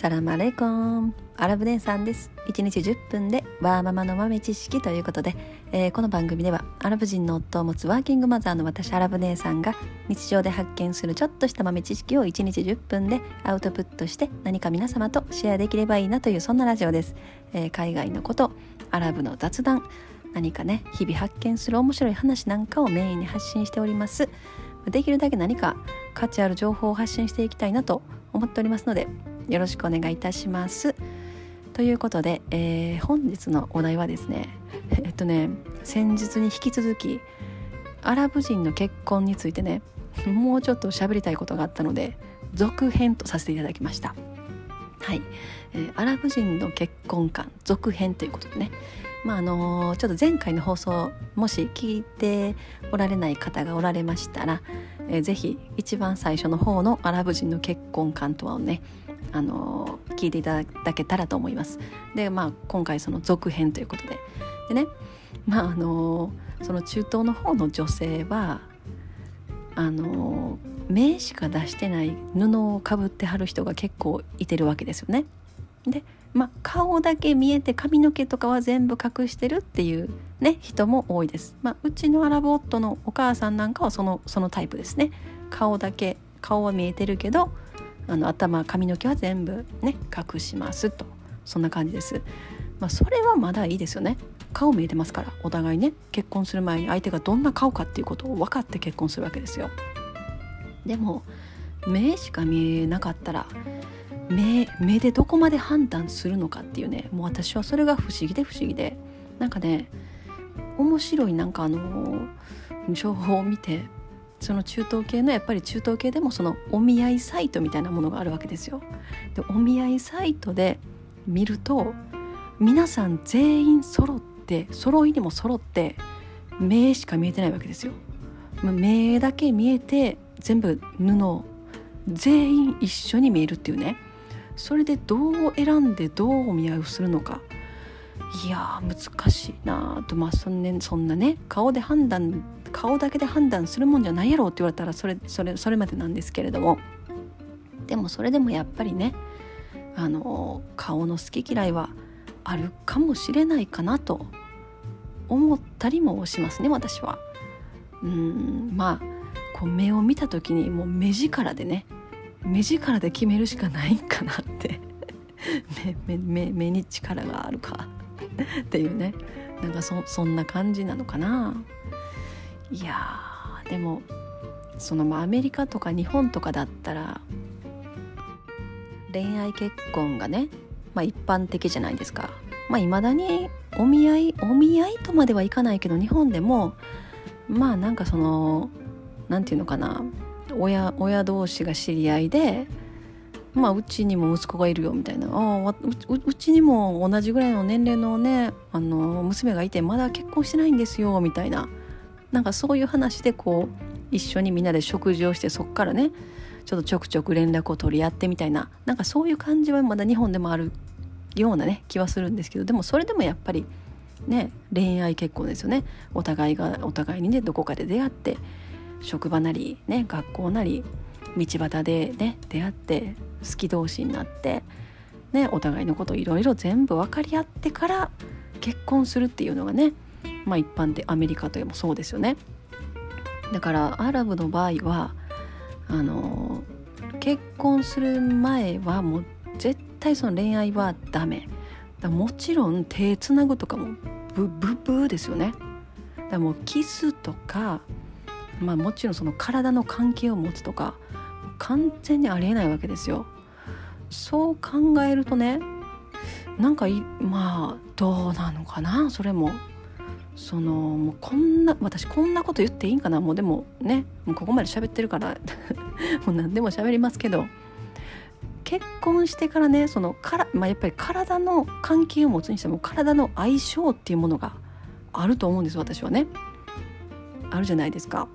サラマレコン。アラブ姉さんです。1日10分でワーママの豆知識ということで、えー、この番組ではアラブ人の夫を持つワーキングマザーの私アラブ姉さんが日常で発見するちょっとした豆知識を1日10分でアウトプットして何か皆様とシェアできればいいなというそんなラジオです、えー、海外のことアラブの雑談何かね日々発見する面白い話なんかをメインに発信しております。できるだけ何か価値ある情報を発信していきたいなと思っておりますのでよろしくお願いいたします。ということで、えー、本日のお題はですね えっとね先日に引き続きアラブ人の結婚についてね もうちょっと喋りたいことがあったので続編とさせていただきました。はい、えー、アラブ人の結婚観続編ということでね。まああのー、ちょっと前回の放送もし聞いておられない方がおられましたら、えー、ぜひ一番最初の方のアラブ人の結婚観とはをねあの聞いていただけたらと思います。でまあ今回その続編ということででねまああのその中東の方の女性はあの目しか出してない布をかぶってはる人が結構いてるわけですよね。でまあ顔だけ見えて髪の毛とかは全部隠してるっていうね人も多いです。まあ、うちのアラブ夫のお母さんなんかはそのそのタイプですね。顔だけ顔は見えてるけどあの頭髪の毛は全部ね隠しますと。そんな感じです。まあ、それはまだいいですよね。顔見えてますからお互いね。結婚する前に相手がどんな顔かっていうことを分かって結婚するわけですよ。でも目しか見えなかったら目目でどこまで判断するのかっていうね。もう私はそれが不思議で不思議で。なんかね面白いなんかあの情報を見てその中東系のやっぱり中東系でもそのお見合いサイトみたいなものがあるわけですよ。でお見合いサイトで見ると皆さん全員揃って揃いにも揃って目しか見えてないわけですよ。目だけ見えて全部布全員一緒に見えるっていうねそれでどう選んでどうお見合いをするのかいや難しいなとまあそん,、ね、そんなね顔で判断顔だけで判断するもんじゃないやろって言われたらそれそれそれまでなんですけれども。でもそれでもやっぱりねあの顔の好き嫌いはあるかもしれないかなと思ったりもしますね私は。うんまあこう目を見た時にもう目力でね目力で決めるしかないんかなって。目目目に力があるかっていうね。なんかそそんな感じなのかな。いやでもそのまあアメリカとか日本とかだったら恋愛結婚がね、まあ、一般的じゃないですか。まあ、未だにお見合いお見合いとまではいかないけど日本でもまあなんかその何て言うのかな親親同士が知り合いでまあうちにも息子がいるよみたいなあうちにも同じぐらいの年齢のねあの娘がいてまだ結婚してないんですよみたいななんかそういう話でこう一緒にみんなで食事をしてそっからねちょっとちょくちょく連絡を取り合ってみたいななんかそういう感じはまだ日本でもあるようなね気はするんですけどでもそれでもやっぱりね恋愛結婚ですよね。お互いがお互いにねどこかで出会って職場なりね学校なり道端でね出会って好き同士になってねお互いのこといろいろ全部分かり合ってから結婚するっていうのがねまあ一般でアメリカというもそうですよね。だからアラブの場合はあの結婚する前はもう絶対その恋愛はダメ。だもちろん手つなぐとかもブブブですよね。だもうキスとかまあもちろんその体の関係を持つとか完全にありえないわけですよ。そう考えるとねなんかまあどうなのかなそれも。そのもうこんな私こんなこと言っていいんかな？もうでもねもうここまで喋ってるから もう何でも喋りますけど結婚してからねそのから、まあ、やっぱり体の関係を持つにしても体の相性っていうものがあると思うんです私はね。あるじゃないですか。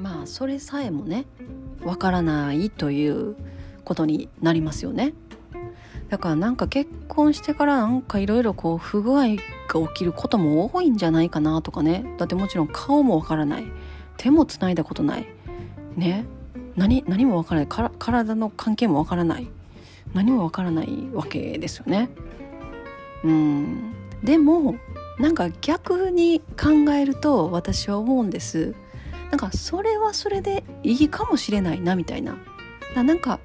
まあそれさえもねわからないということになりますよね。だからなんか結婚してからなんかいろいろこう不具合が起きることも多いんじゃないかなとかね。だってもちろん顔もわからない。手もつないだことない。ね。何何もわからない。から体の関係もわからない。何もわからないわけですよね。うん。でもなんか逆に考えると私は思うんです。なんかそれはそれでいいかもしれないなみたいななんか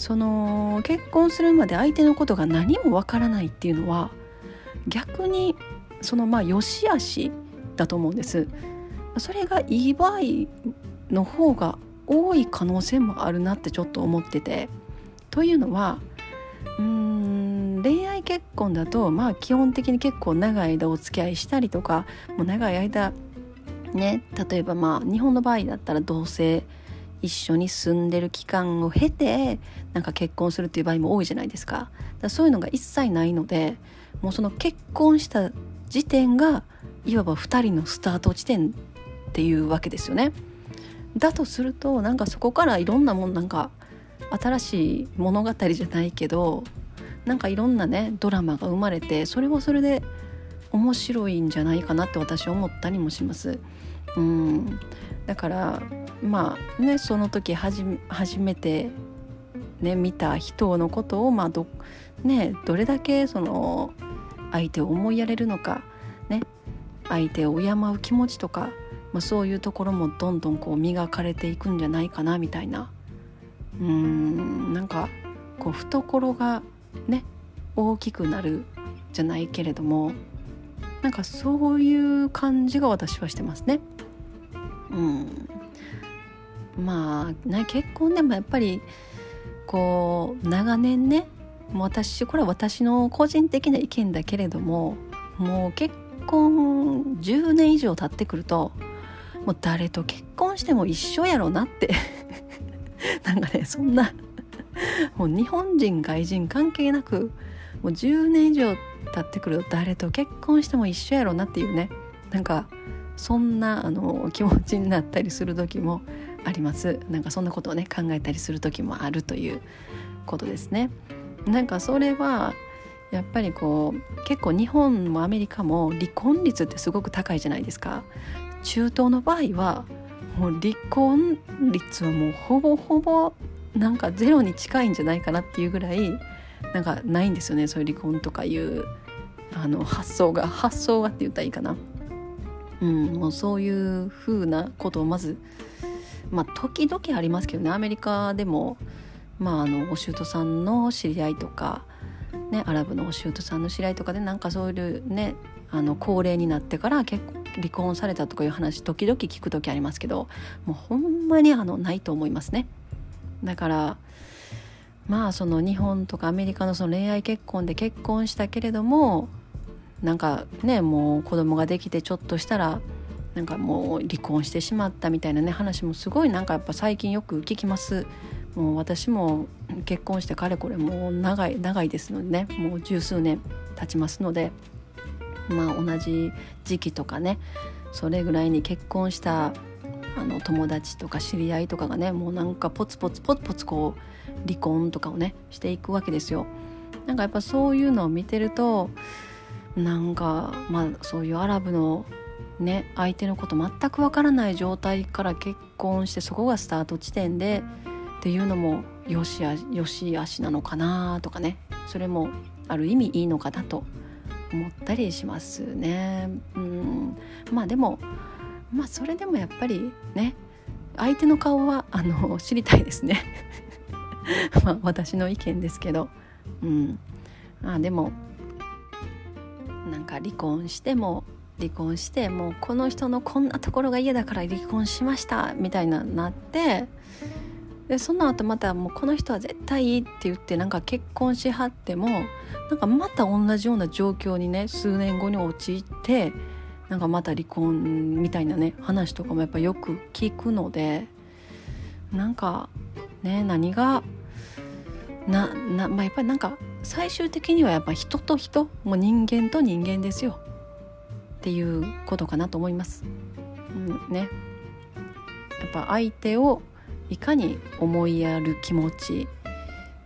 その結婚するまで相手のことが何もわからないっていうのは逆にそのまあ良し悪しだと思うんです。それがいい場合の方が多い可能性もあるなってちょっと思ってて。というのはうん恋愛結婚だとまあ基本的に結構長い間お付き合いしたりとかもう長い間ね例えばまあ日本の場合だったら同性一緒に住んでる期間を経てなんか結婚するっていう場合も多いじゃないですかだそういうのが一切ないのでもうその結婚した時点がいわば2人のスタート地点っていうわけですよね。だとするとなんかそこからいろんなもんなんか新しい物語じゃないけどなんかいろんなねドラマが生まれてそれはそれで面白いんじゃないかなって私は思ったりもします。うんだからまあねその時初めてね見た人のことをまあど,、ね、どれだけその相手を思いやれるのか、ね、相手を敬う気持ちとか、まあ、そういうところもどんどんこう磨かれていくんじゃないかなみたいなうーんなんかこう懐がね大きくなるじゃないけれどもなんかそういう感じが私はしてますね。うんまあね結婚でもやっぱりこう長年ねもう私これは私の個人的な意見だけれどももう結婚10年以上経ってくるともう誰と結婚しても一緒やろなって なんかねそんなもう日本人外人関係なくもう10年以上経ってくると誰と結婚しても一緒やろなっていうねなんかそんなあの気持ちになったりする時もあります。なんかそんなことをね考えたりする時もあるということですね。なんかそれはやっぱりこう結構日本もアメリカも離婚率ってすごく高いじゃないですか。中東の場合はもう離婚率はもうほぼほぼなんかゼロに近いんじゃないかなっていうぐらいなんかないんですよね。そういう離婚とかいうあの発想が。発想がって言ったらいいかな。うん、もうそういう風なことをまずまあ時々ありますけどねアメリカでもまああのお舅さんの知り合いとか、ね、アラブのお舅さんの知り合いとかでなんかそういうねあの高齢になってから結離婚されたとかいう話時々聞く時ありますけどもうほんまにあのないと思いますね。だからまあその日本とかアメリカのその恋愛結婚で結婚したけれどもなんかねもう子供ができてちょっとしたらなんかもう離婚してしまったみたいなね話もすごいなんかやっぱ最近よく聞きます。もう私も結婚してかれこれもう長い長いですのでね。もう十数年経ちますので。まあ同じ時期とかね。それぐらいに結婚したあの友達とか知り合いとかがねもうなんかポツポツポツポツこう離婚とかをねしていくわけですよ。なんかやっぱそういうのを見てるとなんかまあそういうアラブのね相手のこと全くわからない状態から結婚してそこがスタート地点でっていうのもよしあよしあしなのかなとかねそれもある意味いいのかなと思ったりしますね。うんまあでもまあそれでもやっぱりね相手の顔はあの知りたいですね。まあ私の意見ですけど、うん、あでもなんか離婚しても離婚してもうこの人のこんなところが嫌だから離婚しましたみたいななってでその後またもうこの人は絶対いいって言ってなんか結婚しはってもなんかまた同じような状況にね数年後に陥ってなんかまた離婚みたいなね話とかもやっぱよく聞くのでなんかね何がなな、まあ、やっぱりなんか最終的にはやっぱ人と人もう人間と人間ですよ。っていうことかなと思います。うん、ね。やっぱ相手をいかに思いやる気持ち、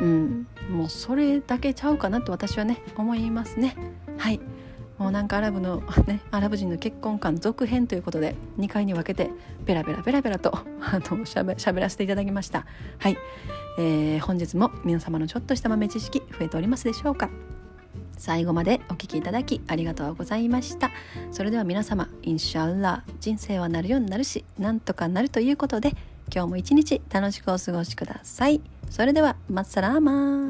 うん、もうそれだけちゃうかなと私はね思いますね。はい。もうなんかアラブのねアラブ人の結婚観続編ということで2回に分けてペラペラペラペラとあのしゃべしゃべらせていただきました。はい、えー、本日も皆様のちょっとした豆知識増えておりますでしょうか？最後までお聞きいただきありがとうございました。それでは皆様インシャーラー人生はなるようになるしなんとかなるということで今日も一日楽しくお過ごしください。それではマッサラーマン。